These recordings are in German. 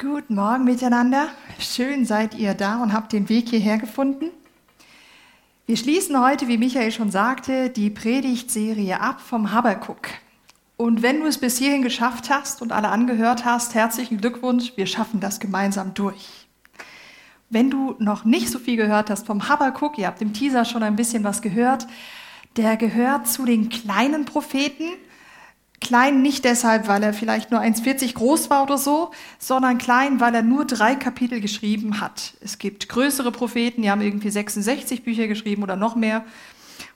Guten Morgen miteinander. Schön seid ihr da und habt den Weg hierher gefunden. Wir schließen heute, wie Michael schon sagte, die Predigtserie ab vom Habakuk. Und wenn du es bis hierhin geschafft hast und alle angehört hast, herzlichen Glückwunsch, wir schaffen das gemeinsam durch. Wenn du noch nicht so viel gehört hast vom Habakuk, ihr habt im Teaser schon ein bisschen was gehört, der gehört zu den kleinen Propheten, Klein nicht deshalb, weil er vielleicht nur 1,40 groß war oder so, sondern klein, weil er nur drei Kapitel geschrieben hat. Es gibt größere Propheten, die haben irgendwie 66 Bücher geschrieben oder noch mehr.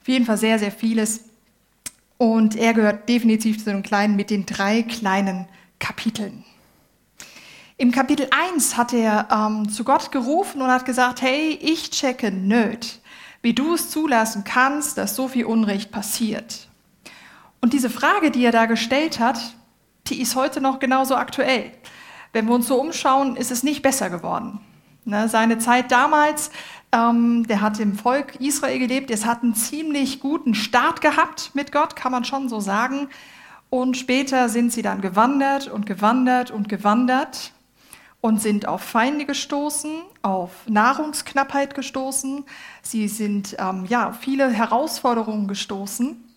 Auf jeden Fall sehr, sehr vieles. Und er gehört definitiv zu den Kleinen mit den drei kleinen Kapiteln. Im Kapitel 1 hat er ähm, zu Gott gerufen und hat gesagt, hey, ich checke Nöt, wie du es zulassen kannst, dass so viel Unrecht passiert. Und diese Frage, die er da gestellt hat, die ist heute noch genauso aktuell. Wenn wir uns so umschauen, ist es nicht besser geworden. Ne, seine Zeit damals, ähm, der hat im Volk Israel gelebt, es hat einen ziemlich guten Start gehabt mit Gott, kann man schon so sagen. Und später sind sie dann gewandert und gewandert und gewandert und sind auf Feinde gestoßen, auf Nahrungsknappheit gestoßen. Sie sind ähm, ja viele Herausforderungen gestoßen.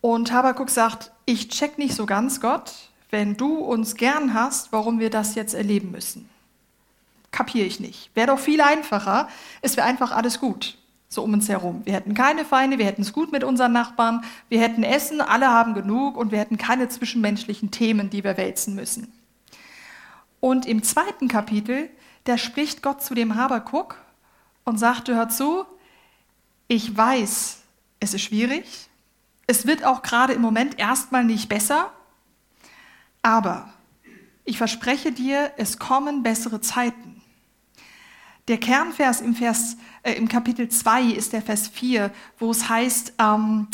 Und Habakuk sagt, ich check nicht so ganz, Gott, wenn du uns gern hast, warum wir das jetzt erleben müssen. Kapiere ich nicht. Wäre doch viel einfacher. Es wäre einfach alles gut, so um uns herum. Wir hätten keine Feinde, wir hätten es gut mit unseren Nachbarn, wir hätten Essen, alle haben genug und wir hätten keine zwischenmenschlichen Themen, die wir wälzen müssen. Und im zweiten Kapitel, da spricht Gott zu dem Habakuk und sagt, hör zu, ich weiß, es ist schwierig, es wird auch gerade im Moment erstmal nicht besser, aber ich verspreche dir, es kommen bessere Zeiten. Der Kernvers im, Vers, äh, im Kapitel 2 ist der Vers 4, wo es heißt, ähm,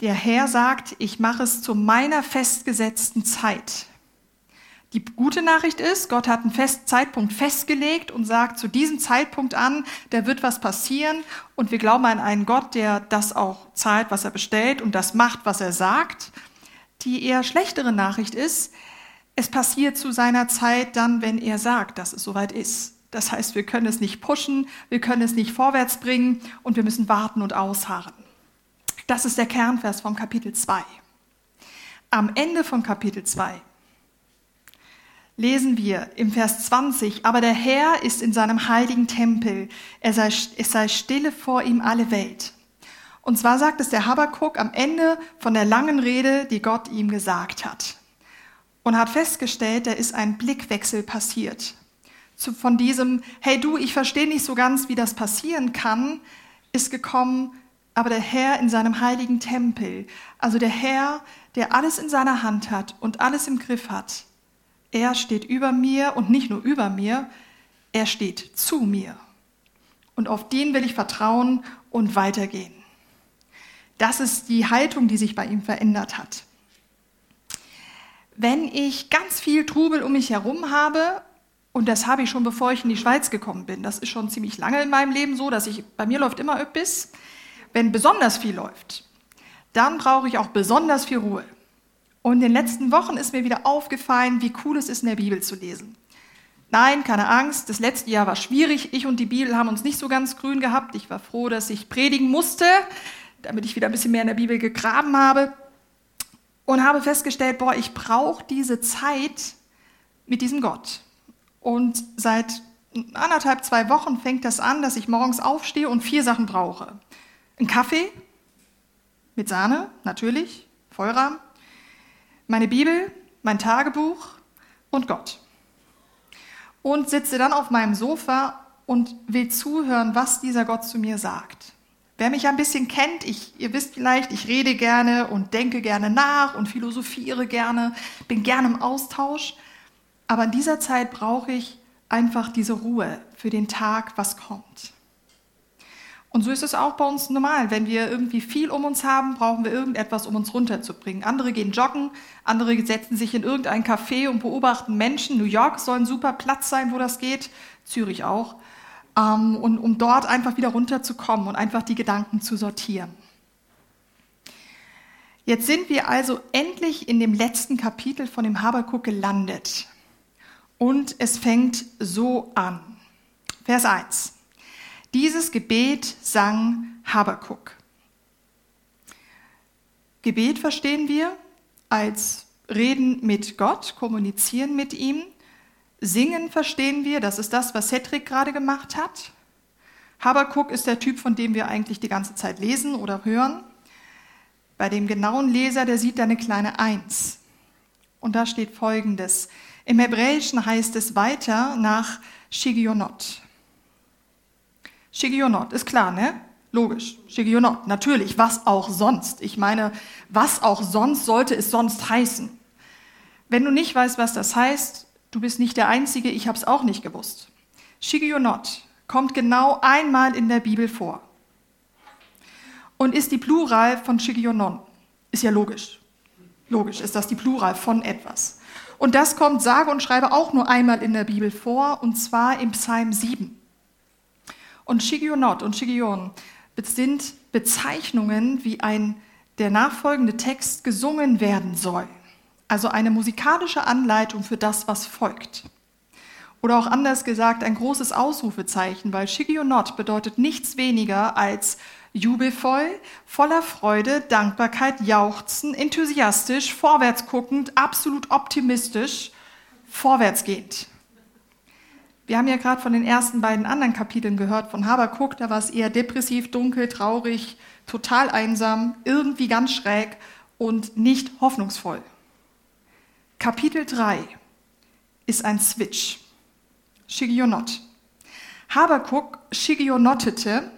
der Herr sagt, ich mache es zu meiner festgesetzten Zeit. Die gute Nachricht ist, Gott hat einen Fest Zeitpunkt festgelegt und sagt, zu diesem Zeitpunkt an, da wird was passieren. Und wir glauben an einen Gott, der das auch zahlt, was er bestellt und das macht, was er sagt. Die eher schlechtere Nachricht ist, es passiert zu seiner Zeit dann, wenn er sagt, dass es soweit ist. Das heißt, wir können es nicht pushen, wir können es nicht vorwärts bringen und wir müssen warten und ausharren. Das ist der Kernvers vom Kapitel 2. Am Ende von Kapitel 2 lesen wir im Vers 20, aber der Herr ist in seinem heiligen Tempel, er sei, es sei stille vor ihm alle Welt. Und zwar sagt es der Habakkuk am Ende von der langen Rede, die Gott ihm gesagt hat. Und hat festgestellt, da ist ein Blickwechsel passiert. Zu, von diesem, hey du, ich verstehe nicht so ganz, wie das passieren kann, ist gekommen, aber der Herr in seinem heiligen Tempel, also der Herr, der alles in seiner Hand hat und alles im Griff hat, er steht über mir und nicht nur über mir, er steht zu mir. Und auf den will ich vertrauen und weitergehen. Das ist die Haltung, die sich bei ihm verändert hat. Wenn ich ganz viel Trubel um mich herum habe, und das habe ich schon bevor ich in die Schweiz gekommen bin, das ist schon ziemlich lange in meinem Leben so, dass ich, bei mir läuft immer öppis, wenn besonders viel läuft, dann brauche ich auch besonders viel Ruhe. Und in den letzten Wochen ist mir wieder aufgefallen, wie cool es ist, in der Bibel zu lesen. Nein, keine Angst, das letzte Jahr war schwierig. Ich und die Bibel haben uns nicht so ganz grün gehabt. Ich war froh, dass ich predigen musste, damit ich wieder ein bisschen mehr in der Bibel gegraben habe. Und habe festgestellt, boah, ich brauche diese Zeit mit diesem Gott. Und seit anderthalb, zwei Wochen fängt das an, dass ich morgens aufstehe und vier Sachen brauche. Ein Kaffee mit Sahne, natürlich, Vollrahmen meine Bibel, mein Tagebuch und Gott. Und sitze dann auf meinem Sofa und will zuhören, was dieser Gott zu mir sagt. Wer mich ein bisschen kennt, ich, ihr wisst vielleicht, ich rede gerne und denke gerne nach und philosophiere gerne, bin gerne im Austausch. Aber in dieser Zeit brauche ich einfach diese Ruhe für den Tag, was kommt. Und so ist es auch bei uns normal. Wenn wir irgendwie viel um uns haben, brauchen wir irgendetwas, um uns runterzubringen. Andere gehen joggen, andere setzen sich in irgendein Café und beobachten Menschen. New York soll ein super Platz sein, wo das geht. Zürich auch. Ähm, und um dort einfach wieder runterzukommen und einfach die Gedanken zu sortieren. Jetzt sind wir also endlich in dem letzten Kapitel von dem Habakuk gelandet. Und es fängt so an. Vers 1. Dieses Gebet sang Habakuk. Gebet verstehen wir als Reden mit Gott, kommunizieren mit ihm. Singen verstehen wir, das ist das, was Cedric gerade gemacht hat. Habakuk ist der Typ, von dem wir eigentlich die ganze Zeit lesen oder hören. Bei dem genauen Leser, der sieht da eine kleine Eins. Und da steht Folgendes. Im Hebräischen heißt es weiter nach Shigionot. Shigionot, ist klar, ne? Logisch. Shigionot, natürlich. Was auch sonst? Ich meine, was auch sonst sollte es sonst heißen? Wenn du nicht weißt, was das heißt, du bist nicht der Einzige, ich habe es auch nicht gewusst. Shigionot kommt genau einmal in der Bibel vor und ist die Plural von Shigionon. Ist ja logisch. Logisch ist das die Plural von etwas. Und das kommt sage und schreibe auch nur einmal in der Bibel vor, und zwar im Psalm 7. Und Shigionot und Shigion sind Bezeichnungen, wie ein der nachfolgende Text gesungen werden soll. Also eine musikalische Anleitung für das, was folgt. Oder auch anders gesagt, ein großes Ausrufezeichen, weil Shigionot bedeutet nichts weniger als jubelvoll, voller Freude, Dankbarkeit, jauchzen, enthusiastisch, vorwärts guckend, absolut optimistisch, vorwärtsgehend. Wir haben ja gerade von den ersten beiden anderen Kapiteln gehört, von Habakuk, da war es eher depressiv, dunkel, traurig, total einsam, irgendwie ganz schräg und nicht hoffnungsvoll. Kapitel 3 ist ein Switch. Shigionot. Habakuk shigionottete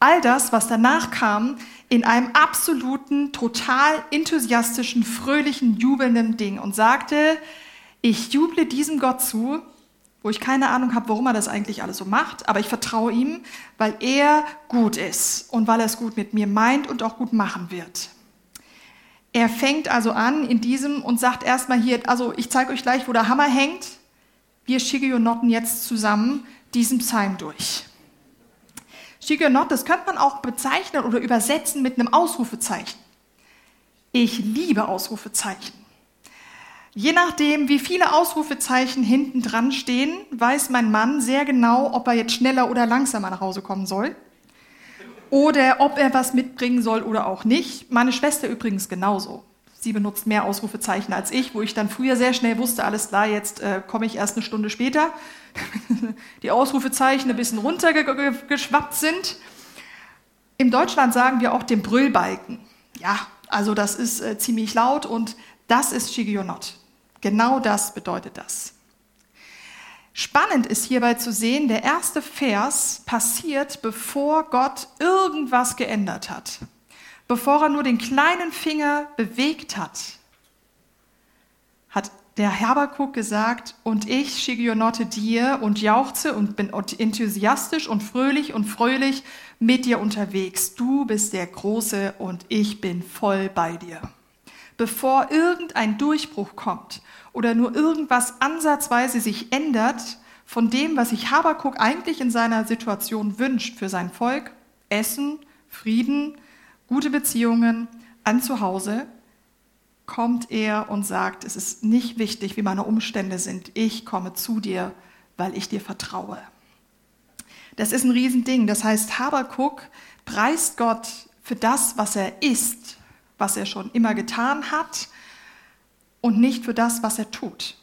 all das, was danach kam, in einem absoluten, total enthusiastischen, fröhlichen, jubelnden Ding und sagte, ich juble diesem Gott zu, wo ich keine Ahnung habe, warum er das eigentlich alles so macht, aber ich vertraue ihm, weil er gut ist und weil er es gut mit mir meint und auch gut machen wird. Er fängt also an in diesem und sagt erstmal hier, also ich zeige euch gleich, wo der Hammer hängt. Wir Shigionotten jetzt zusammen diesen Psalm durch. Shigonot, das könnte man auch bezeichnen oder übersetzen mit einem Ausrufezeichen. Ich liebe Ausrufezeichen. Je nachdem, wie viele Ausrufezeichen hinten dran stehen, weiß mein Mann sehr genau, ob er jetzt schneller oder langsamer nach Hause kommen soll. Oder ob er was mitbringen soll oder auch nicht. Meine Schwester übrigens genauso. Sie benutzt mehr Ausrufezeichen als ich, wo ich dann früher sehr schnell wusste, alles klar, jetzt äh, komme ich erst eine Stunde später. Die Ausrufezeichen ein bisschen runtergeschwappt sind. Im Deutschland sagen wir auch den Brüllbalken. Ja, also das ist äh, ziemlich laut und das ist Shigionot. Genau das bedeutet das. Spannend ist hierbei zu sehen, der erste Vers passiert, bevor Gott irgendwas geändert hat bevor er nur den kleinen Finger bewegt hat, hat der Habakuk gesagt, und ich schigionotte dir und jauchze und bin enthusiastisch und fröhlich und fröhlich mit dir unterwegs. Du bist der Große und ich bin voll bei dir. Bevor irgendein Durchbruch kommt oder nur irgendwas ansatzweise sich ändert von dem, was sich Habakuk eigentlich in seiner Situation wünscht für sein Volk, Essen, Frieden, gute Beziehungen an zu Hause, kommt er und sagt, es ist nicht wichtig, wie meine Umstände sind. Ich komme zu dir, weil ich dir vertraue. Das ist ein Riesending. Das heißt, Habakuk preist Gott für das, was er ist, was er schon immer getan hat und nicht für das, was er tut.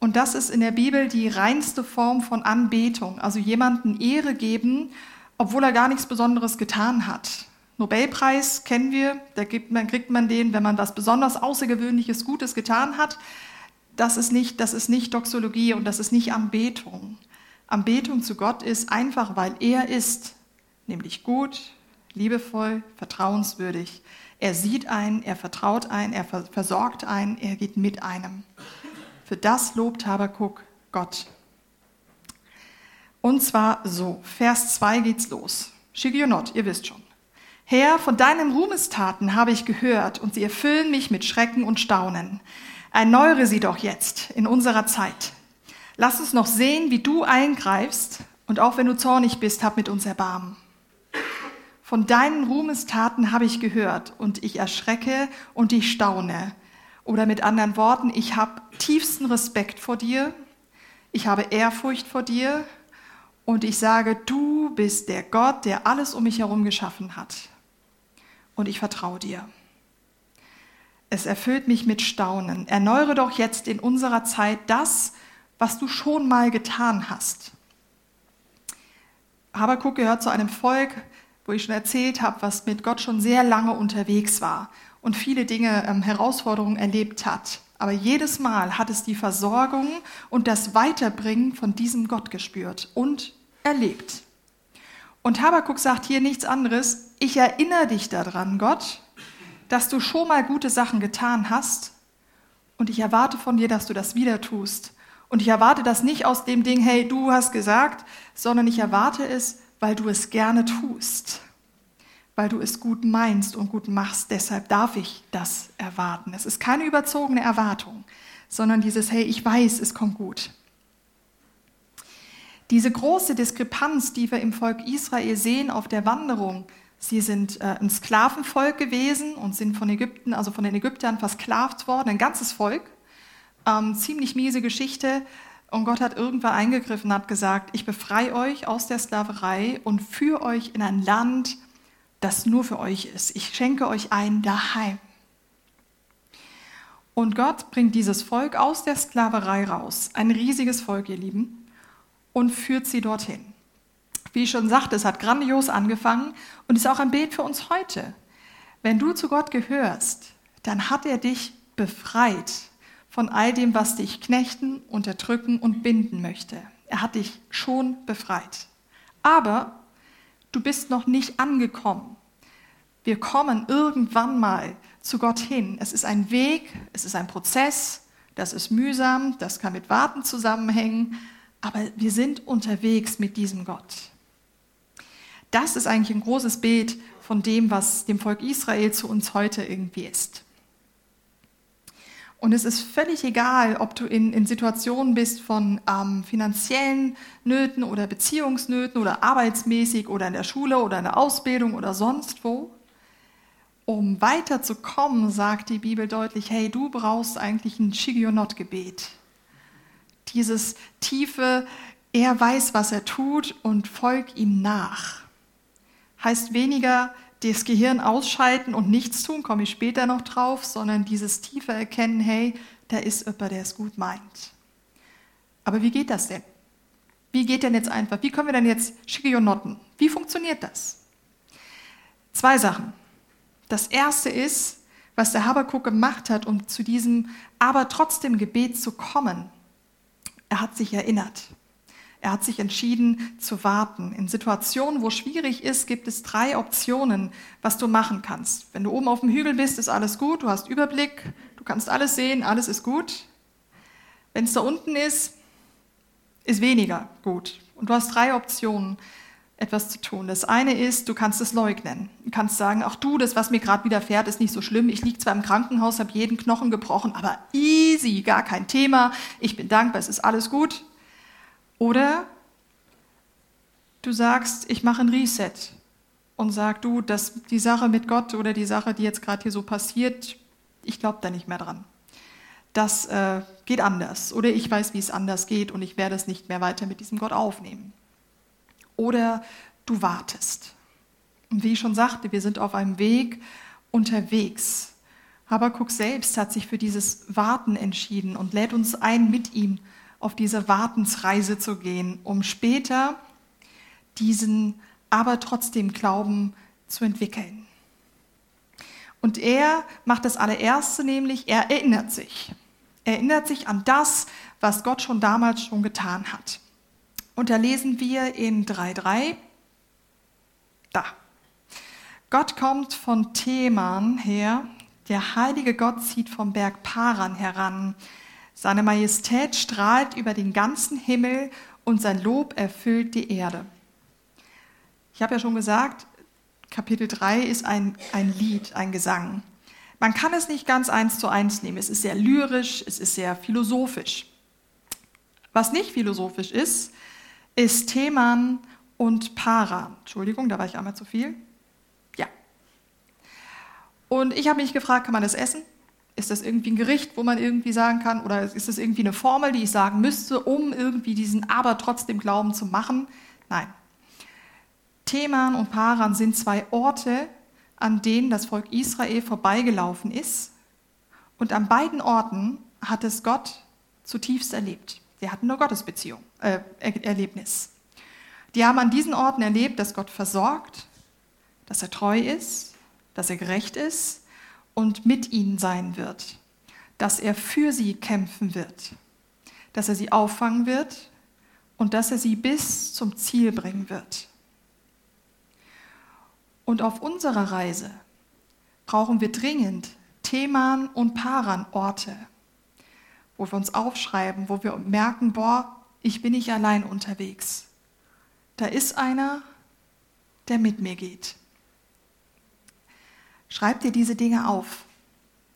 Und das ist in der Bibel die reinste Form von Anbetung, also jemanden Ehre geben, obwohl er gar nichts Besonderes getan hat. Nobelpreis kennen wir, da man, kriegt man den, wenn man was besonders Außergewöhnliches, Gutes getan hat. Das ist, nicht, das ist nicht Doxologie und das ist nicht Anbetung. Anbetung zu Gott ist einfach, weil er ist, nämlich gut, liebevoll, vertrauenswürdig. Er sieht einen, er vertraut einen, er versorgt einen, er geht mit einem. Für das lobt Habakuk Gott. Und zwar so, Vers 2 geht's los. Shigionot, ihr wisst schon. Herr, von deinen Ruhmestaten habe ich gehört und sie erfüllen mich mit Schrecken und Staunen. Erneuere sie doch jetzt in unserer Zeit. Lass uns noch sehen, wie du eingreifst und auch wenn du zornig bist, hab mit uns Erbarmen. Von deinen Ruhmestaten habe ich gehört und ich erschrecke und ich staune. Oder mit anderen Worten, ich habe tiefsten Respekt vor dir, ich habe Ehrfurcht vor dir und ich sage, du bist der Gott, der alles um mich herum geschaffen hat. Und ich vertraue dir. Es erfüllt mich mit Staunen. Erneuere doch jetzt in unserer Zeit das, was du schon mal getan hast. Habakuk gehört zu einem Volk, wo ich schon erzählt habe, was mit Gott schon sehr lange unterwegs war und viele Dinge, ähm, Herausforderungen erlebt hat. Aber jedes Mal hat es die Versorgung und das Weiterbringen von diesem Gott gespürt und erlebt. Und Habakuk sagt hier nichts anderes. Ich erinnere dich daran, Gott, dass du schon mal gute Sachen getan hast und ich erwarte von dir, dass du das wieder tust. Und ich erwarte das nicht aus dem Ding, hey, du hast gesagt, sondern ich erwarte es, weil du es gerne tust, weil du es gut meinst und gut machst. Deshalb darf ich das erwarten. Es ist keine überzogene Erwartung, sondern dieses, hey, ich weiß, es kommt gut. Diese große Diskrepanz, die wir im Volk Israel sehen auf der Wanderung, sie sind äh, ein Sklavenvolk gewesen und sind von Ägypten, also von den Ägyptern versklavt worden, ein ganzes Volk. Ähm, ziemlich miese Geschichte. Und Gott hat irgendwann eingegriffen, hat gesagt, ich befreie euch aus der Sklaverei und führe euch in ein Land, das nur für euch ist. Ich schenke euch ein daheim. Und Gott bringt dieses Volk aus der Sklaverei raus. Ein riesiges Volk, ihr Lieben und führt sie dorthin. Wie ich schon sagte, es hat grandios angefangen und ist auch ein Bild für uns heute. Wenn du zu Gott gehörst, dann hat er dich befreit von all dem, was dich knechten, unterdrücken und binden möchte. Er hat dich schon befreit. Aber du bist noch nicht angekommen. Wir kommen irgendwann mal zu Gott hin. Es ist ein Weg, es ist ein Prozess, das ist mühsam, das kann mit Warten zusammenhängen, aber wir sind unterwegs mit diesem Gott. Das ist eigentlich ein großes Bild von dem, was dem Volk Israel zu uns heute irgendwie ist. Und es ist völlig egal, ob du in, in Situationen bist von ähm, finanziellen Nöten oder Beziehungsnöten oder arbeitsmäßig oder in der Schule oder in der Ausbildung oder sonst wo. Um weiterzukommen, sagt die Bibel deutlich, hey, du brauchst eigentlich ein Shigionot-Gebet. Dieses tiefe, er weiß, was er tut und folg ihm nach. Heißt weniger das Gehirn ausschalten und nichts tun, komme ich später noch drauf, sondern dieses tiefe Erkennen, hey, da ist jemand, der es gut meint. Aber wie geht das denn? Wie geht denn jetzt einfach? Wie können wir denn jetzt Shigionotten? Wie funktioniert das? Zwei Sachen. Das erste ist, was der Habakuk gemacht hat, um zu diesem aber trotzdem Gebet zu kommen. Er hat sich erinnert. Er hat sich entschieden zu warten. In Situationen, wo schwierig ist, gibt es drei Optionen, was du machen kannst. Wenn du oben auf dem Hügel bist, ist alles gut, du hast Überblick, du kannst alles sehen, alles ist gut. Wenn es da unten ist, ist weniger gut. Und du hast drei Optionen, etwas zu tun. Das eine ist, du kannst es leugnen. Du kannst sagen, ach du, das, was mir gerade widerfährt, ist nicht so schlimm. Ich liege zwar im Krankenhaus, habe jeden Knochen gebrochen, aber easy, gar kein Thema. Ich bin dankbar, es ist alles gut. Oder du sagst, ich mache ein Reset und sag du, dass die Sache mit Gott oder die Sache, die jetzt gerade hier so passiert, ich glaube da nicht mehr dran. Das äh, geht anders. Oder ich weiß, wie es anders geht und ich werde es nicht mehr weiter mit diesem Gott aufnehmen oder du wartest. Und wie ich schon sagte, wir sind auf einem Weg unterwegs. Habakuk selbst hat sich für dieses Warten entschieden und lädt uns ein, mit ihm auf diese Wartensreise zu gehen, um später diesen aber trotzdem Glauben zu entwickeln. Und er macht das allererste, nämlich er erinnert sich. Er erinnert sich an das, was Gott schon damals schon getan hat. Und da lesen wir in 3.3, da. Gott kommt von Theman her, der heilige Gott zieht vom Berg Paran heran. Seine Majestät strahlt über den ganzen Himmel und sein Lob erfüllt die Erde. Ich habe ja schon gesagt, Kapitel 3 ist ein, ein Lied, ein Gesang. Man kann es nicht ganz eins zu eins nehmen. Es ist sehr lyrisch, es ist sehr philosophisch. Was nicht philosophisch ist, ist Theman und Para. Entschuldigung, da war ich einmal zu viel. Ja. Und ich habe mich gefragt, kann man das essen? Ist das irgendwie ein Gericht, wo man irgendwie sagen kann, oder ist das irgendwie eine Formel, die ich sagen müsste, um irgendwie diesen aber trotzdem Glauben zu machen? Nein. Theman und Paran sind zwei Orte, an denen das Volk Israel vorbeigelaufen ist. Und an beiden Orten hat es Gott zutiefst erlebt. Sie hatten nur Gottesbeziehung, äh, Erlebnis. Die haben an diesen Orten erlebt, dass Gott versorgt, dass er treu ist, dass er gerecht ist und mit ihnen sein wird, dass er für sie kämpfen wird, dass er sie auffangen wird und dass er sie bis zum Ziel bringen wird. Und auf unserer Reise brauchen wir dringend Theman und Paran-Orte, wo wir uns aufschreiben, wo wir merken, boah, ich bin nicht allein unterwegs. Da ist einer, der mit mir geht. Schreib dir diese Dinge auf.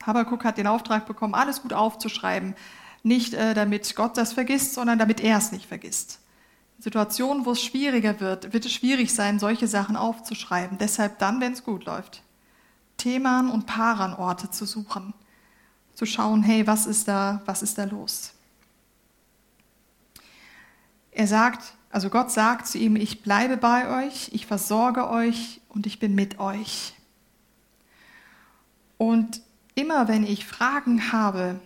Habakuk hat den Auftrag bekommen, alles gut aufzuschreiben. Nicht äh, damit Gott das vergisst, sondern damit er es nicht vergisst. In Situationen, wo es schwieriger wird, wird es schwierig sein, solche Sachen aufzuschreiben. Deshalb dann, wenn es gut läuft. Themen und Paranorte zu suchen. Zu schauen, hey, was ist da, was ist da los? Er sagt, also Gott sagt zu ihm, ich bleibe bei euch, ich versorge euch und ich bin mit euch. Und immer wenn ich Fragen habe,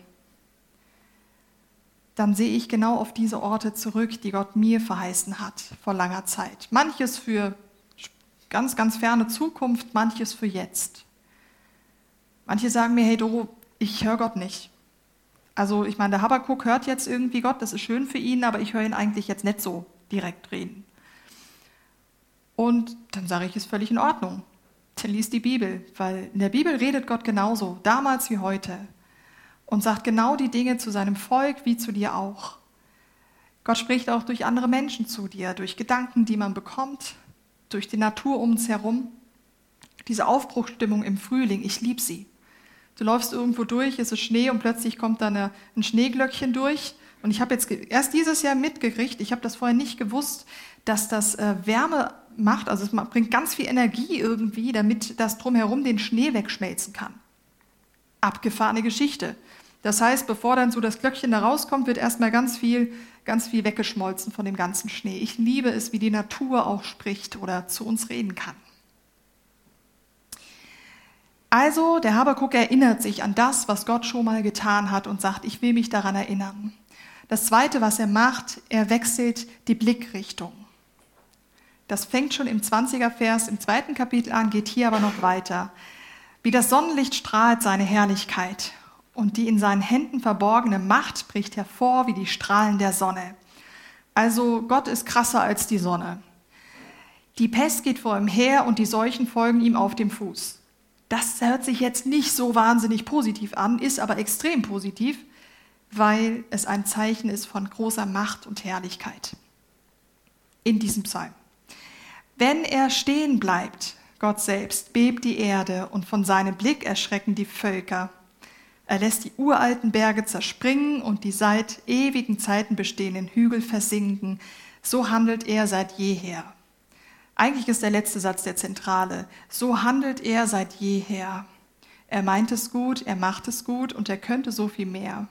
dann sehe ich genau auf diese Orte zurück, die Gott mir verheißen hat vor langer Zeit. Manches für ganz, ganz ferne Zukunft, manches für jetzt. Manche sagen mir, hey Doro, ich höre Gott nicht. Also ich meine, der Habakuk hört jetzt irgendwie Gott, das ist schön für ihn, aber ich höre ihn eigentlich jetzt nicht so direkt reden. Und dann sage ich, es völlig in Ordnung dann liest die Bibel, weil in der Bibel redet Gott genauso, damals wie heute, und sagt genau die Dinge zu seinem Volk wie zu dir auch. Gott spricht auch durch andere Menschen zu dir, durch Gedanken, die man bekommt, durch die Natur um uns herum. Diese Aufbruchstimmung im Frühling, ich liebe sie. Du läufst irgendwo durch, es ist Schnee und plötzlich kommt da eine, ein Schneeglöckchen durch. Und ich habe jetzt erst dieses Jahr mitgekriegt, ich habe das vorher nicht gewusst, dass das äh, Wärme macht, also es bringt ganz viel Energie irgendwie, damit das drumherum den Schnee wegschmelzen kann. Abgefahrene Geschichte. Das heißt, bevor dann so das Glöckchen da rauskommt, wird erstmal ganz viel, ganz viel weggeschmolzen von dem ganzen Schnee. Ich liebe es, wie die Natur auch spricht oder zu uns reden kann. Also, der Habakuk erinnert sich an das, was Gott schon mal getan hat und sagt, ich will mich daran erinnern. Das zweite, was er macht, er wechselt die Blickrichtung. Das fängt schon im 20er Vers im zweiten Kapitel an, geht hier aber noch weiter. Wie das Sonnenlicht strahlt seine Herrlichkeit und die in seinen Händen verborgene Macht bricht hervor wie die Strahlen der Sonne. Also Gott ist krasser als die Sonne. Die Pest geht vor ihm her und die Seuchen folgen ihm auf dem Fuß. Das hört sich jetzt nicht so wahnsinnig positiv an, ist aber extrem positiv, weil es ein Zeichen ist von großer Macht und Herrlichkeit in diesem Psalm. Wenn er stehen bleibt, Gott selbst, bebt die Erde und von seinem Blick erschrecken die Völker. Er lässt die uralten Berge zerspringen und die seit ewigen Zeiten bestehenden Hügel versinken. So handelt er seit jeher. Eigentlich ist der letzte Satz der Zentrale. So handelt er seit jeher. Er meint es gut, er macht es gut und er könnte so viel mehr.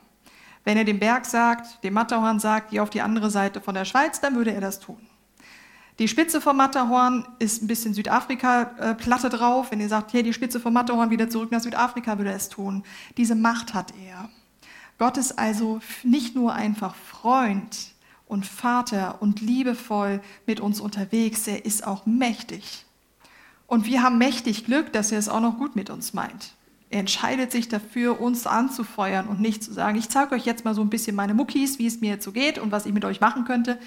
Wenn er dem Berg sagt, dem Matterhorn sagt, geh auf die andere Seite von der Schweiz, dann würde er das tun. Die Spitze vom Matterhorn ist ein bisschen Südafrika-Platte drauf. Wenn ihr sagt, hey, die Spitze vom Matterhorn wieder zurück nach Südafrika, würde er es tun. Diese Macht hat er. Gott ist also nicht nur einfach Freund und Vater und liebevoll mit uns unterwegs, er ist auch mächtig. Und wir haben mächtig Glück, dass er es auch noch gut mit uns meint. Er entscheidet sich dafür, uns anzufeuern und nicht zu sagen, ich zeige euch jetzt mal so ein bisschen meine Muckis, wie es mir jetzt so geht und was ich mit euch machen könnte.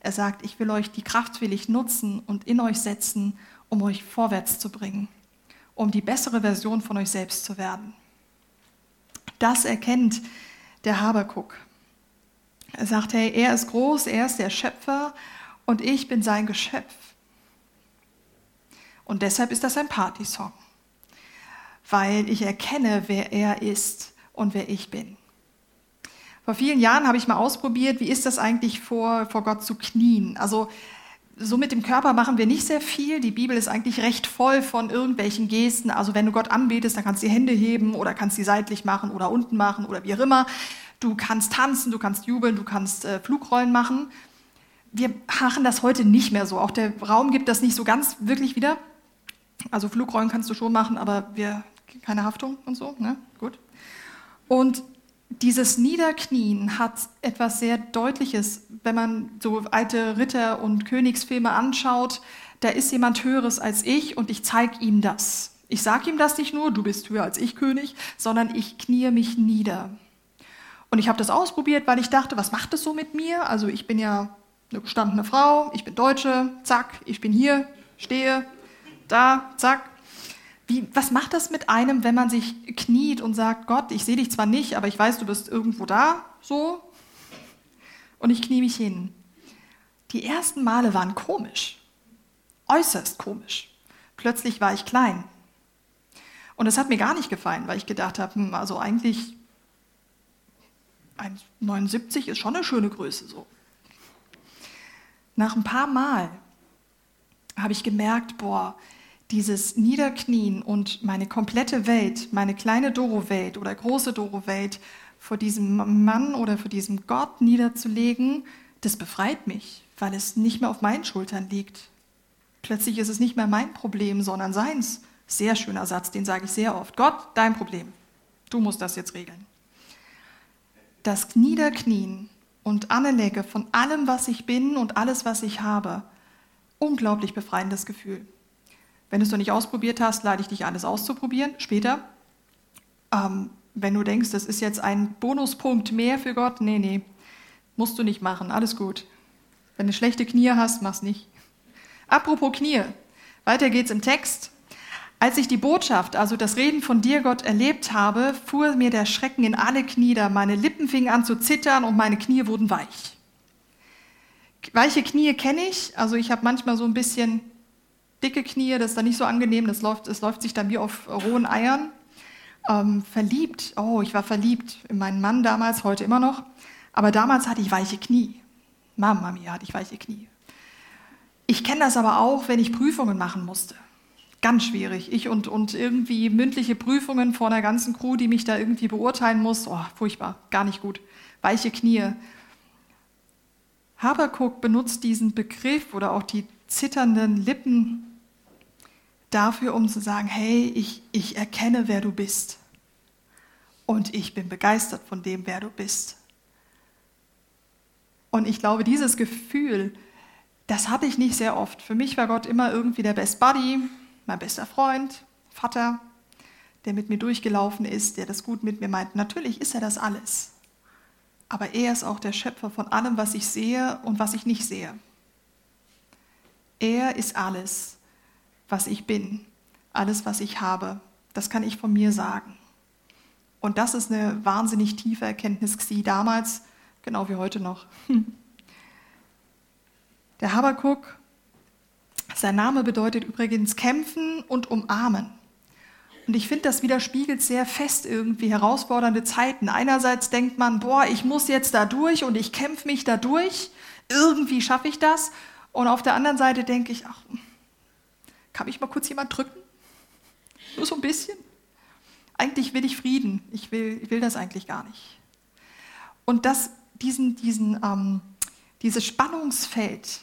Er sagt, ich will euch die Kraft will ich nutzen und in euch setzen, um euch vorwärts zu bringen, um die bessere Version von euch selbst zu werden. Das erkennt der Habakuk. Er sagt, hey, er ist groß, er ist der Schöpfer und ich bin sein Geschöpf. Und deshalb ist das ein Partysong, weil ich erkenne, wer er ist und wer ich bin. Vor vielen Jahren habe ich mal ausprobiert, wie ist das eigentlich vor, vor Gott zu knien. Also so mit dem Körper machen wir nicht sehr viel. Die Bibel ist eigentlich recht voll von irgendwelchen Gesten. Also wenn du Gott anbetest, dann kannst du die Hände heben oder kannst die seitlich machen oder unten machen oder wie auch immer. Du kannst tanzen, du kannst jubeln, du kannst äh, Flugrollen machen. Wir machen das heute nicht mehr so. Auch der Raum gibt das nicht so ganz wirklich wieder. Also Flugrollen kannst du schon machen, aber wir keine Haftung und so. Ne? Gut. Und dieses Niederknien hat etwas sehr Deutliches, wenn man so alte Ritter- und Königsfilme anschaut. Da ist jemand Höheres als ich und ich zeige ihm das. Ich sage ihm das nicht nur, du bist höher als ich, König, sondern ich kniee mich nieder. Und ich habe das ausprobiert, weil ich dachte, was macht es so mit mir? Also ich bin ja eine gestandene Frau, ich bin Deutsche, zack, ich bin hier, stehe, da, zack. Wie, was macht das mit einem, wenn man sich kniet und sagt, Gott, ich sehe dich zwar nicht, aber ich weiß, du bist irgendwo da, so, und ich knie mich hin. Die ersten Male waren komisch, äußerst komisch. Plötzlich war ich klein. Und es hat mir gar nicht gefallen, weil ich gedacht habe, hm, also eigentlich 1,79 ist schon eine schöne Größe so. Nach ein paar Mal habe ich gemerkt, boah, dieses Niederknien und meine komplette Welt, meine kleine Doro-Welt oder große Doro-Welt vor diesem Mann oder vor diesem Gott niederzulegen, das befreit mich, weil es nicht mehr auf meinen Schultern liegt. Plötzlich ist es nicht mehr mein Problem, sondern seins. Sehr schöner Satz, den sage ich sehr oft. Gott, dein Problem. Du musst das jetzt regeln. Das Niederknien und Anlege von allem, was ich bin und alles, was ich habe, unglaublich befreiendes Gefühl. Wenn du es noch nicht ausprobiert hast, lade ich dich alles auszuprobieren später. Ähm, wenn du denkst, das ist jetzt ein Bonuspunkt mehr für Gott, nee, nee, musst du nicht machen, alles gut. Wenn du schlechte Knie hast, mach's nicht. Apropos Knie, weiter geht's im Text. Als ich die Botschaft, also das Reden von dir, Gott, erlebt habe, fuhr mir der Schrecken in alle Knie, meine Lippen fingen an zu zittern und meine Knie wurden weich. Weiche Knie kenne ich, also ich habe manchmal so ein bisschen dicke Knie, das ist dann nicht so angenehm, das läuft, das läuft sich dann wie auf rohen Eiern. Ähm, verliebt, oh, ich war verliebt in meinen Mann damals, heute immer noch, aber damals hatte ich weiche Knie. Mama mia, hatte ich weiche Knie. Ich kenne das aber auch, wenn ich Prüfungen machen musste. Ganz schwierig. Ich und, und irgendwie mündliche Prüfungen vor einer ganzen Crew, die mich da irgendwie beurteilen muss. Oh, furchtbar, gar nicht gut. Weiche Knie. Habakuk benutzt diesen Begriff oder auch die zitternden Lippen dafür, um zu sagen, hey, ich, ich erkenne, wer du bist. Und ich bin begeistert von dem, wer du bist. Und ich glaube, dieses Gefühl, das hatte ich nicht sehr oft. Für mich war Gott immer irgendwie der Best Buddy, mein bester Freund, Vater, der mit mir durchgelaufen ist, der das gut mit mir meint. Natürlich ist er das alles. Aber er ist auch der Schöpfer von allem, was ich sehe und was ich nicht sehe. Er ist alles was ich bin, alles, was ich habe. Das kann ich von mir sagen. Und das ist eine wahnsinnig tiefe Erkenntnis sie damals, genau wie heute noch. Der Habakuk, sein Name bedeutet übrigens kämpfen und umarmen. Und ich finde, das widerspiegelt sehr fest irgendwie herausfordernde Zeiten. Einerseits denkt man, boah, ich muss jetzt da durch und ich kämpfe mich da durch. Irgendwie schaffe ich das. Und auf der anderen Seite denke ich, ach, kann mich mal kurz jemand drücken? Nur so ein bisschen? Eigentlich will ich Frieden. Ich will, ich will das eigentlich gar nicht. Und das, diesen, diesen, ähm, dieses Spannungsfeld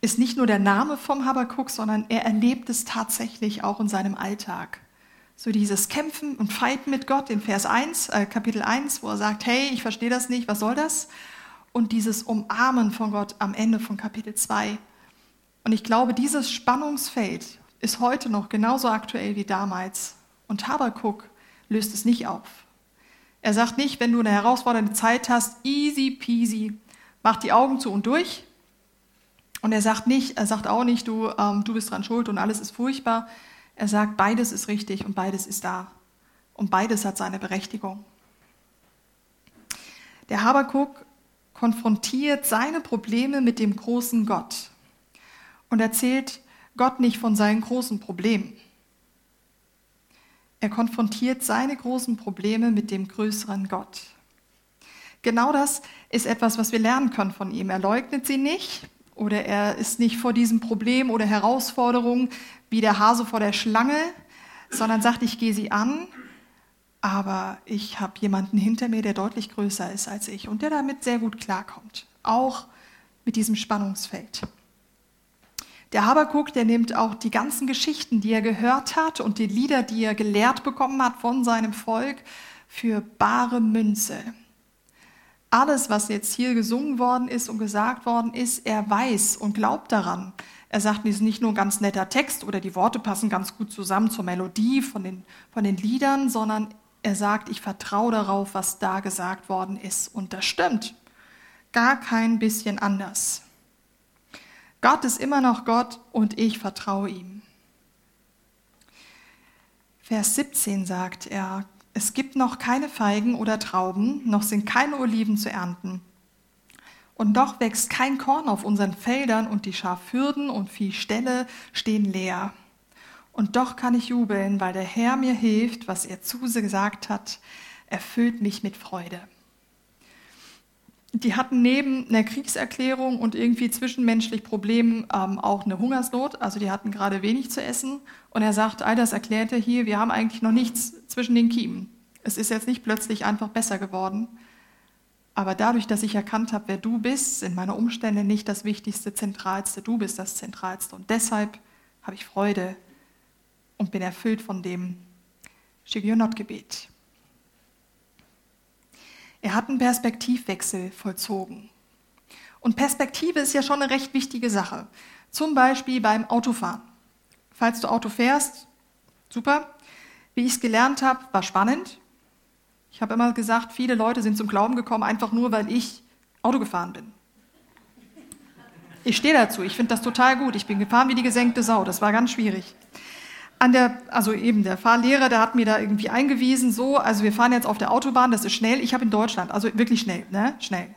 ist nicht nur der Name vom Habakuk, sondern er erlebt es tatsächlich auch in seinem Alltag. So dieses Kämpfen und Fighten mit Gott in Vers 1, äh, Kapitel 1, wo er sagt, hey, ich verstehe das nicht, was soll das? Und dieses Umarmen von Gott am Ende von Kapitel 2, und ich glaube, dieses Spannungsfeld ist heute noch genauso aktuell wie damals. Und Habakuk löst es nicht auf. Er sagt nicht, wenn du eine herausfordernde Zeit hast, easy peasy, mach die Augen zu und durch. Und er sagt nicht, er sagt auch nicht, du, ähm, du bist dran schuld und alles ist furchtbar. Er sagt, beides ist richtig und beides ist da. Und beides hat seine Berechtigung. Der Habakuk konfrontiert seine Probleme mit dem großen Gott und erzählt Gott nicht von seinen großen Problemen. Er konfrontiert seine großen Probleme mit dem größeren Gott. Genau das ist etwas, was wir lernen können von ihm. Er leugnet sie nicht oder er ist nicht vor diesem Problem oder Herausforderung wie der Hase vor der Schlange, sondern sagt, ich gehe sie an, aber ich habe jemanden hinter mir, der deutlich größer ist als ich und der damit sehr gut klarkommt, auch mit diesem Spannungsfeld. Der Habakuk, der nimmt auch die ganzen Geschichten, die er gehört hat und die Lieder, die er gelehrt bekommen hat von seinem Volk, für bare Münze. Alles, was jetzt hier gesungen worden ist und gesagt worden ist, er weiß und glaubt daran. Er sagt, es ist nicht nur ein ganz netter Text oder die Worte passen ganz gut zusammen zur Melodie von den, von den Liedern, sondern er sagt, ich vertraue darauf, was da gesagt worden ist. Und das stimmt. Gar kein bisschen anders. Gott ist immer noch Gott und ich vertraue ihm. Vers 17 sagt er, es gibt noch keine Feigen oder Trauben, noch sind keine Oliven zu ernten. Und doch wächst kein Korn auf unseren Feldern und die Schafhürden und Viehställe stehen leer. Und doch kann ich jubeln, weil der Herr mir hilft, was er zu gesagt hat, erfüllt mich mit Freude. Die hatten neben einer Kriegserklärung und irgendwie zwischenmenschlich Problemen ähm, auch eine Hungersnot. Also die hatten gerade wenig zu essen. Und er sagt, all das erklärt er hier, wir haben eigentlich noch nichts zwischen den Kiemen. Es ist jetzt nicht plötzlich einfach besser geworden. Aber dadurch, dass ich erkannt habe, wer du bist, sind meine Umstände nicht das Wichtigste, Zentralste. Du bist das Zentralste. Und deshalb habe ich Freude und bin erfüllt von dem Shigionot-Gebet. Er hat einen Perspektivwechsel vollzogen. Und Perspektive ist ja schon eine recht wichtige Sache. Zum Beispiel beim Autofahren. Falls du Auto fährst, super. Wie ich es gelernt habe, war spannend. Ich habe immer gesagt, viele Leute sind zum Glauben gekommen, einfach nur, weil ich Auto gefahren bin. Ich stehe dazu, ich finde das total gut. Ich bin gefahren wie die gesenkte Sau, das war ganz schwierig an der, also eben der Fahrlehrer, der hat mir da irgendwie eingewiesen, so, also wir fahren jetzt auf der Autobahn, das ist schnell. Ich habe in Deutschland, also wirklich schnell, ne, schnell,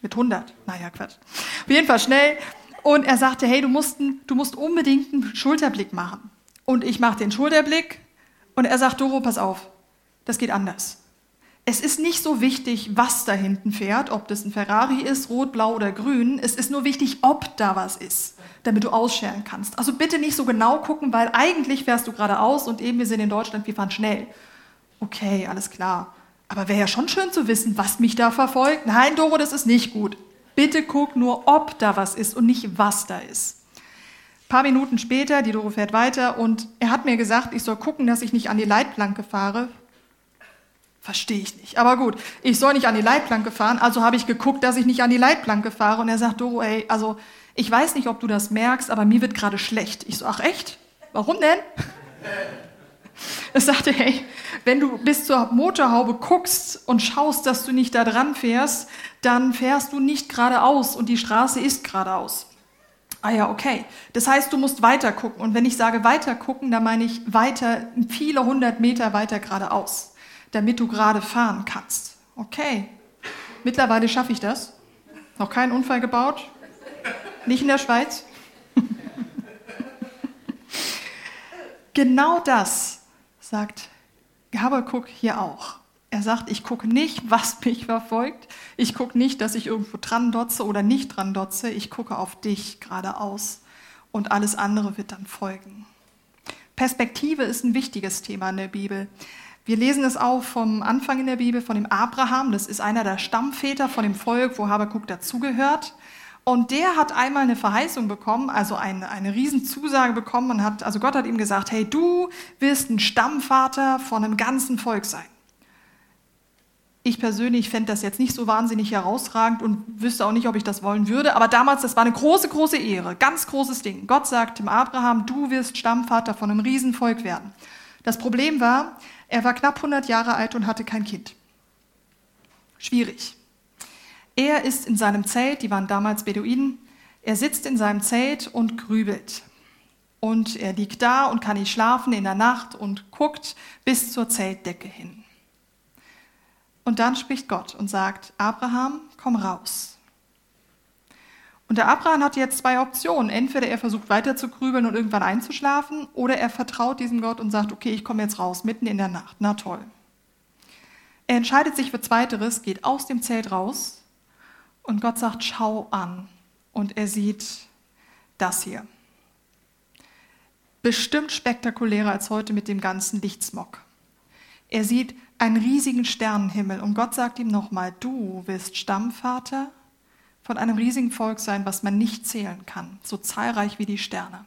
mit 100. Naja, Quatsch. Auf jeden Fall schnell. Und er sagte, hey, du musst, du musst unbedingt einen Schulterblick machen. Und ich mache den Schulterblick und er sagt, Doro, pass auf, das geht anders. Es ist nicht so wichtig, was da hinten fährt, ob das ein Ferrari ist, rot, blau oder grün. Es ist nur wichtig, ob da was ist damit du ausscheren kannst. Also bitte nicht so genau gucken, weil eigentlich fährst du geradeaus und eben wir sind in Deutschland, wir fahren schnell. Okay, alles klar. Aber wäre ja schon schön zu wissen, was mich da verfolgt. Nein, Doro, das ist nicht gut. Bitte guck nur, ob da was ist und nicht, was da ist. Ein paar Minuten später, die Doro fährt weiter und er hat mir gesagt, ich soll gucken, dass ich nicht an die Leitplanke fahre. Verstehe ich nicht. Aber gut, ich soll nicht an die Leitplanke fahren, also habe ich geguckt, dass ich nicht an die Leitplanke fahre. Und er sagt, Doro, ey, also ich weiß nicht, ob du das merkst, aber mir wird gerade schlecht. Ich so, ach echt? Warum denn? Er sagte, hey, wenn du bis zur Motorhaube guckst und schaust, dass du nicht da dran fährst, dann fährst du nicht geradeaus und die Straße ist geradeaus. Ah ja, okay. Das heißt, du musst weiter gucken. Und wenn ich sage weiter gucken, dann meine ich weiter, viele hundert Meter weiter geradeaus, damit du gerade fahren kannst. Okay. Mittlerweile schaffe ich das. Noch keinen Unfall gebaut, nicht in der Schweiz? genau das sagt Habakuk hier auch. Er sagt, ich gucke nicht, was mich verfolgt. Ich gucke nicht, dass ich irgendwo dran dotze oder nicht dran dotze. Ich gucke auf dich geradeaus und alles andere wird dann folgen. Perspektive ist ein wichtiges Thema in der Bibel. Wir lesen es auch vom Anfang in der Bibel von dem Abraham. Das ist einer der Stammväter von dem Volk, wo Habakuk dazugehört. Und der hat einmal eine Verheißung bekommen, also eine, eine Riesenzusage bekommen und hat, also Gott hat ihm gesagt, hey, du wirst ein Stammvater von einem ganzen Volk sein. Ich persönlich fände das jetzt nicht so wahnsinnig herausragend und wüsste auch nicht, ob ich das wollen würde, aber damals, das war eine große, große Ehre, ganz großes Ding. Gott sagt dem Abraham, du wirst Stammvater von einem Riesenvolk werden. Das Problem war, er war knapp 100 Jahre alt und hatte kein Kind. Schwierig. Er ist in seinem Zelt, die waren damals Beduinen, er sitzt in seinem Zelt und grübelt. Und er liegt da und kann nicht schlafen in der Nacht und guckt bis zur Zeltdecke hin. Und dann spricht Gott und sagt, Abraham, komm raus. Und der Abraham hat jetzt zwei Optionen. Entweder er versucht weiter zu grübeln und irgendwann einzuschlafen, oder er vertraut diesem Gott und sagt, okay, ich komme jetzt raus, mitten in der Nacht. Na toll. Er entscheidet sich für Zweiteres, geht aus dem Zelt raus und Gott sagt, schau an. und er sieht das hier. Bestimmt spektakulärer als heute mit dem ganzen Lichtsmog. Er sieht einen riesigen Sternenhimmel und Gott sagt ihm nochmal, du wirst Stammvater von einem riesigen Volk sein, was man nicht zählen kann, so zahlreich wie die Sterne.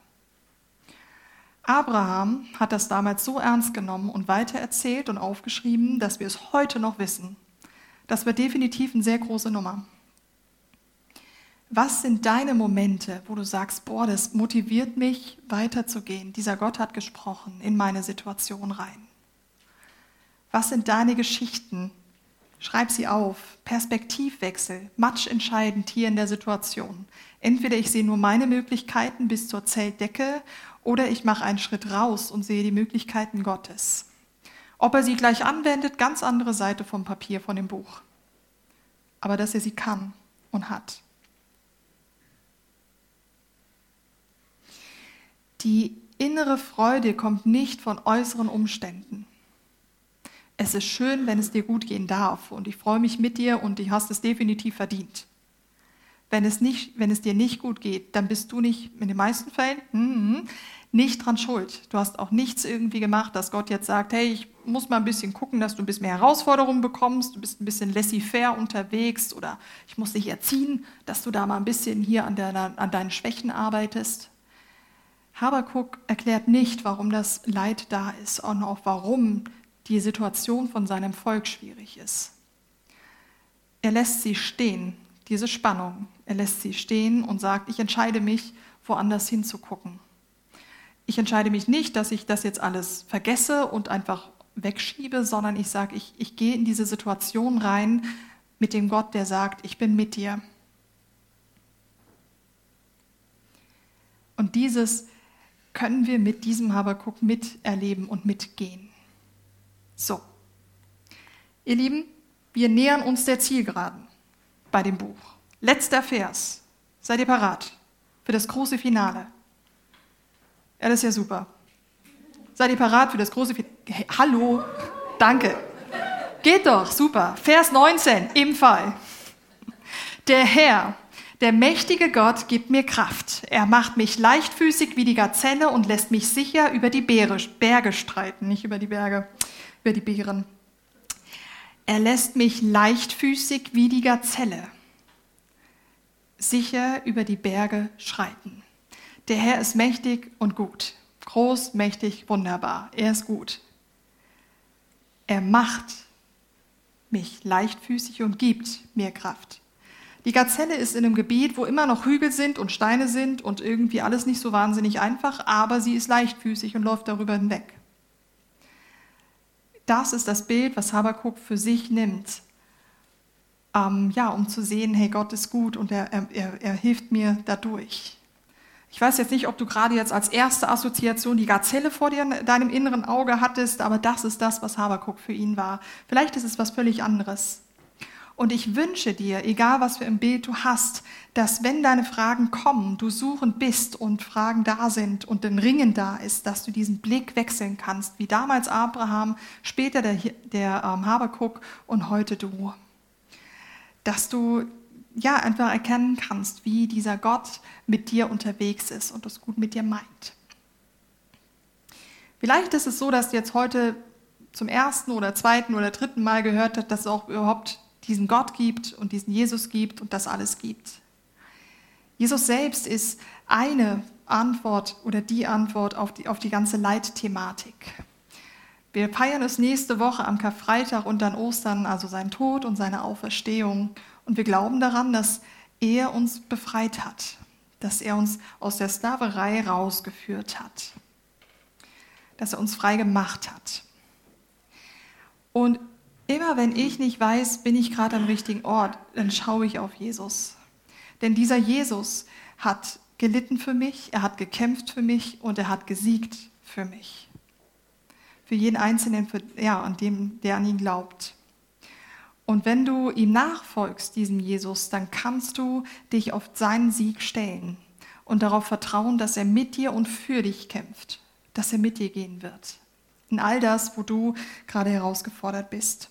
Abraham hat das damals so ernst genommen und weitererzählt und aufgeschrieben, dass wir es heute noch wissen. Das war definitiv eine sehr große Nummer. Was sind deine Momente, wo du sagst, boah, das motiviert mich weiterzugehen? Dieser Gott hat gesprochen in meine Situation rein. Was sind deine Geschichten? Schreib sie auf. Perspektivwechsel, matchentscheidend hier in der Situation. Entweder ich sehe nur meine Möglichkeiten bis zur Zeltdecke oder ich mache einen Schritt raus und sehe die Möglichkeiten Gottes. Ob er sie gleich anwendet, ganz andere Seite vom Papier, von dem Buch. Aber dass er sie kann und hat. Die innere Freude kommt nicht von äußeren Umständen. Es ist schön, wenn es dir gut gehen darf und ich freue mich mit dir und du hast es definitiv verdient. Wenn es, nicht, wenn es dir nicht gut geht, dann bist du nicht, in den meisten Fällen, mm, nicht dran schuld. Du hast auch nichts irgendwie gemacht, dass Gott jetzt sagt, hey, ich muss mal ein bisschen gucken, dass du ein bisschen mehr Herausforderungen bekommst, du bist ein bisschen laissez-faire unterwegs oder ich muss dich erziehen, dass du da mal ein bisschen hier an, der, an deinen Schwächen arbeitest. Habakuk erklärt nicht, warum das Leid da ist und auch warum die Situation von seinem Volk schwierig ist. Er lässt sie stehen, diese Spannung. Er lässt sie stehen und sagt, ich entscheide mich, woanders hinzugucken. Ich entscheide mich nicht, dass ich das jetzt alles vergesse und einfach wegschiebe, sondern ich sage, ich, ich gehe in diese Situation rein mit dem Gott, der sagt, ich bin mit dir. Und dieses können wir mit diesem Habakuk miterleben und mitgehen. So, ihr Lieben, wir nähern uns der Zielgeraden bei dem Buch. Letzter Vers. Seid ihr parat für das große Finale? Ja, das ist ja super. Seid ihr parat für das große Finale? Hey, hallo, danke. Geht doch, super. Vers 19 im Fall. Der Herr, der mächtige Gott gibt mir Kraft. Er macht mich leichtfüßig wie die Gazelle und lässt mich sicher über die Berge streiten, nicht über die Berge, über die Bären. Er lässt mich leichtfüßig wie die Gazelle sicher über die Berge schreiten. Der Herr ist mächtig und gut, groß, mächtig, wunderbar. Er ist gut. Er macht mich leichtfüßig und gibt mir Kraft. Die Gazelle ist in einem Gebiet, wo immer noch Hügel sind und Steine sind und irgendwie alles nicht so wahnsinnig einfach, aber sie ist leichtfüßig und läuft darüber hinweg. Das ist das Bild, was Habakkuk für sich nimmt, ähm, ja, um zu sehen, hey, Gott ist gut und er, er, er hilft mir dadurch. Ich weiß jetzt nicht, ob du gerade jetzt als erste Assoziation die Gazelle vor dir, deinem inneren Auge hattest, aber das ist das, was Habakkuk für ihn war. Vielleicht ist es was völlig anderes. Und ich wünsche dir, egal was für ein Bild du hast, dass wenn deine Fragen kommen, du suchend bist und Fragen da sind und ein Ringen da ist, dass du diesen Blick wechseln kannst, wie damals Abraham, später der, der ähm, Habakuk und heute du. Dass du ja einfach erkennen kannst, wie dieser Gott mit dir unterwegs ist und das gut mit dir meint. Vielleicht ist es so, dass du jetzt heute zum ersten oder zweiten oder dritten Mal gehört hast, dass es auch überhaupt diesen Gott gibt und diesen Jesus gibt und das alles gibt. Jesus selbst ist eine Antwort oder die Antwort auf die, auf die ganze Leitthematik. Wir feiern es nächste Woche am Karfreitag und dann Ostern, also sein Tod und seine Auferstehung. Und wir glauben daran, dass er uns befreit hat, dass er uns aus der Sklaverei rausgeführt hat, dass er uns frei gemacht hat. Und Immer wenn ich nicht weiß, bin ich gerade am richtigen Ort, dann schaue ich auf Jesus. Denn dieser Jesus hat gelitten für mich, er hat gekämpft für mich und er hat gesiegt für mich. Für jeden Einzelnen, für, ja, an dem, der an ihn glaubt. Und wenn du ihm nachfolgst, diesem Jesus, dann kannst du dich auf seinen Sieg stellen und darauf vertrauen, dass er mit dir und für dich kämpft, dass er mit dir gehen wird. In all das, wo du gerade herausgefordert bist.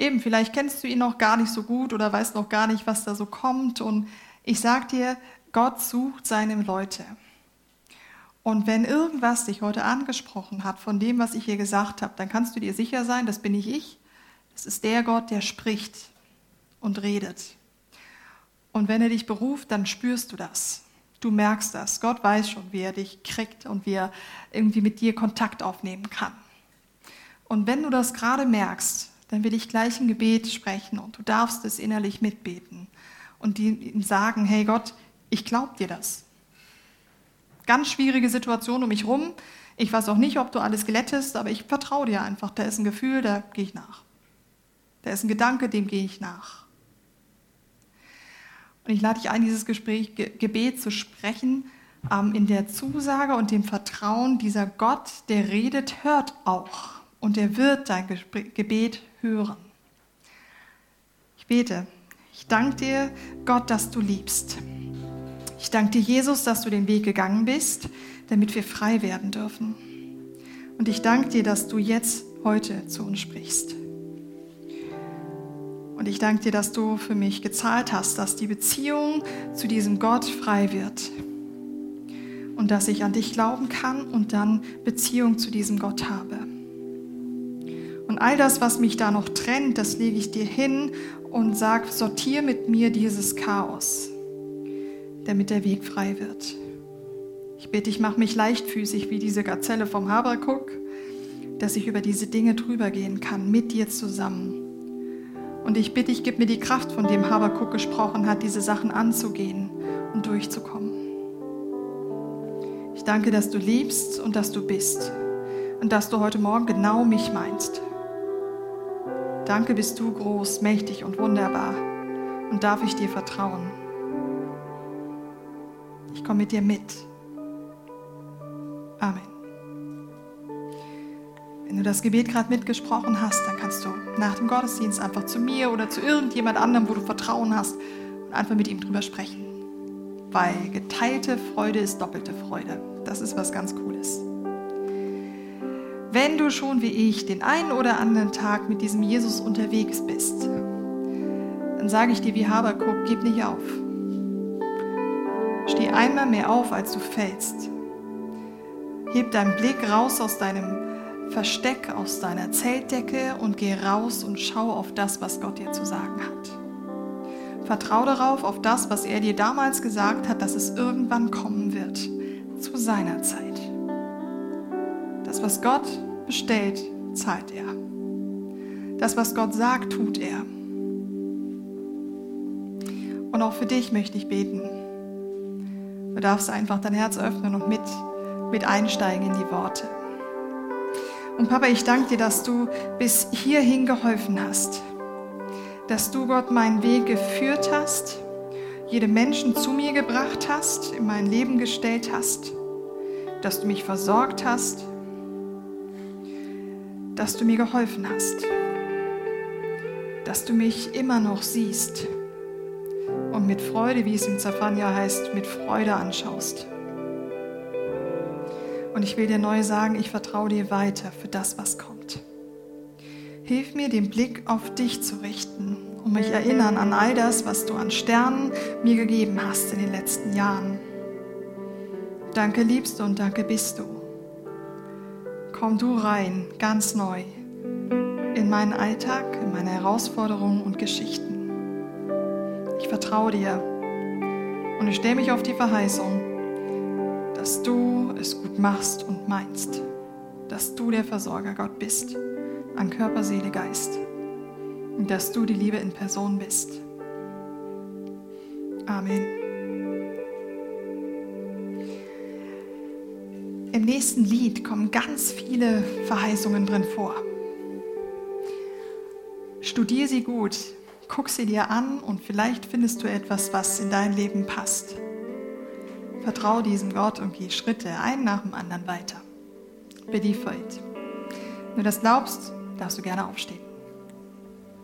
Eben, vielleicht kennst du ihn noch gar nicht so gut oder weißt noch gar nicht, was da so kommt. Und Ich sag dir, Gott sucht seine Leute. Und wenn irgendwas dich heute angesprochen hat von dem, was ich hier gesagt habe, dann kannst du dir sicher sein, das bin nicht ich, das ist der Gott, der spricht und redet. Und wenn er dich beruft, dann spürst du das. Du merkst das. Gott weiß schon, wie er dich kriegt und wie er irgendwie mit dir Kontakt aufnehmen kann. Und wenn du das gerade merkst, dann will ich gleich ein Gebet sprechen und du darfst es innerlich mitbeten und ihm sagen, hey Gott, ich glaube dir das. Ganz schwierige Situation um mich rum. Ich weiß auch nicht, ob du alles glättest, aber ich vertraue dir einfach. Da ist ein Gefühl, da gehe ich nach. Da ist ein Gedanke, dem gehe ich nach. Und ich lade dich ein, dieses Gespräch, Gebet zu sprechen, ähm, in der Zusage und dem Vertrauen, dieser Gott, der redet, hört auch. Und er wird dein Gebet hören. Ich bete. Ich danke dir, Gott, dass du liebst. Ich danke dir, Jesus, dass du den Weg gegangen bist, damit wir frei werden dürfen. Und ich danke dir, dass du jetzt heute zu uns sprichst. Und ich danke dir, dass du für mich gezahlt hast, dass die Beziehung zu diesem Gott frei wird. Und dass ich an dich glauben kann und dann Beziehung zu diesem Gott habe. All das, was mich da noch trennt, das lege ich dir hin und sag, sortier mit mir dieses Chaos damit der Weg frei wird. Ich bitte, ich mache mich leichtfüßig wie diese Gazelle vom Habakuk, dass ich über diese Dinge drüber gehen kann, mit dir zusammen. Und ich bitte, ich gib mir die Kraft, von dem Habakuk gesprochen hat, diese Sachen anzugehen und durchzukommen. Ich danke, dass du liebst und dass du bist und dass du heute Morgen genau mich meinst. Danke bist du groß, mächtig und wunderbar und darf ich dir vertrauen. Ich komme mit dir mit. Amen. Wenn du das Gebet gerade mitgesprochen hast, dann kannst du nach dem Gottesdienst einfach zu mir oder zu irgendjemand anderem, wo du Vertrauen hast, und einfach mit ihm drüber sprechen. Weil geteilte Freude ist doppelte Freude. Das ist was ganz Cooles. Wenn du schon wie ich den einen oder anderen Tag mit diesem Jesus unterwegs bist, dann sage ich dir wie Habakuk, gib nicht auf. Steh einmal mehr auf, als du fällst. Heb deinen Blick raus aus deinem Versteck, aus deiner Zeltdecke und geh raus und schau auf das, was Gott dir zu sagen hat. Vertrau darauf, auf das, was er dir damals gesagt hat, dass es irgendwann kommen wird, zu seiner Zeit. Das, was Gott bestellt, zahlt er. Das, was Gott sagt, tut er. Und auch für dich möchte ich beten. Du darfst einfach dein Herz öffnen und mit, mit einsteigen in die Worte. Und Papa, ich danke dir, dass du bis hierhin geholfen hast. Dass du, Gott, meinen Weg geführt hast, jede Menschen zu mir gebracht hast, in mein Leben gestellt hast, dass du mich versorgt hast, dass du mir geholfen hast, dass du mich immer noch siehst und mit Freude, wie es im Zafania heißt, mit Freude anschaust. Und ich will dir neu sagen, ich vertraue dir weiter für das, was kommt. Hilf mir, den Blick auf dich zu richten und mich erinnern an all das, was du an Sternen mir gegeben hast in den letzten Jahren. Danke liebst du und danke bist du. Komm du rein, ganz neu, in meinen Alltag, in meine Herausforderungen und Geschichten vertraue dir und ich stelle mich auf die Verheißung, dass du es gut machst und meinst, dass du der Versorger Gott bist, an Körper, Seele, Geist und dass du die Liebe in Person bist. Amen. Im nächsten Lied kommen ganz viele Verheißungen drin vor. Studier sie gut, Guck sie dir an und vielleicht findest du etwas, was in dein Leben passt. Vertrau diesem Gott und geh Schritte ein nach dem anderen weiter. Be Wenn du das glaubst, darfst du gerne aufstehen.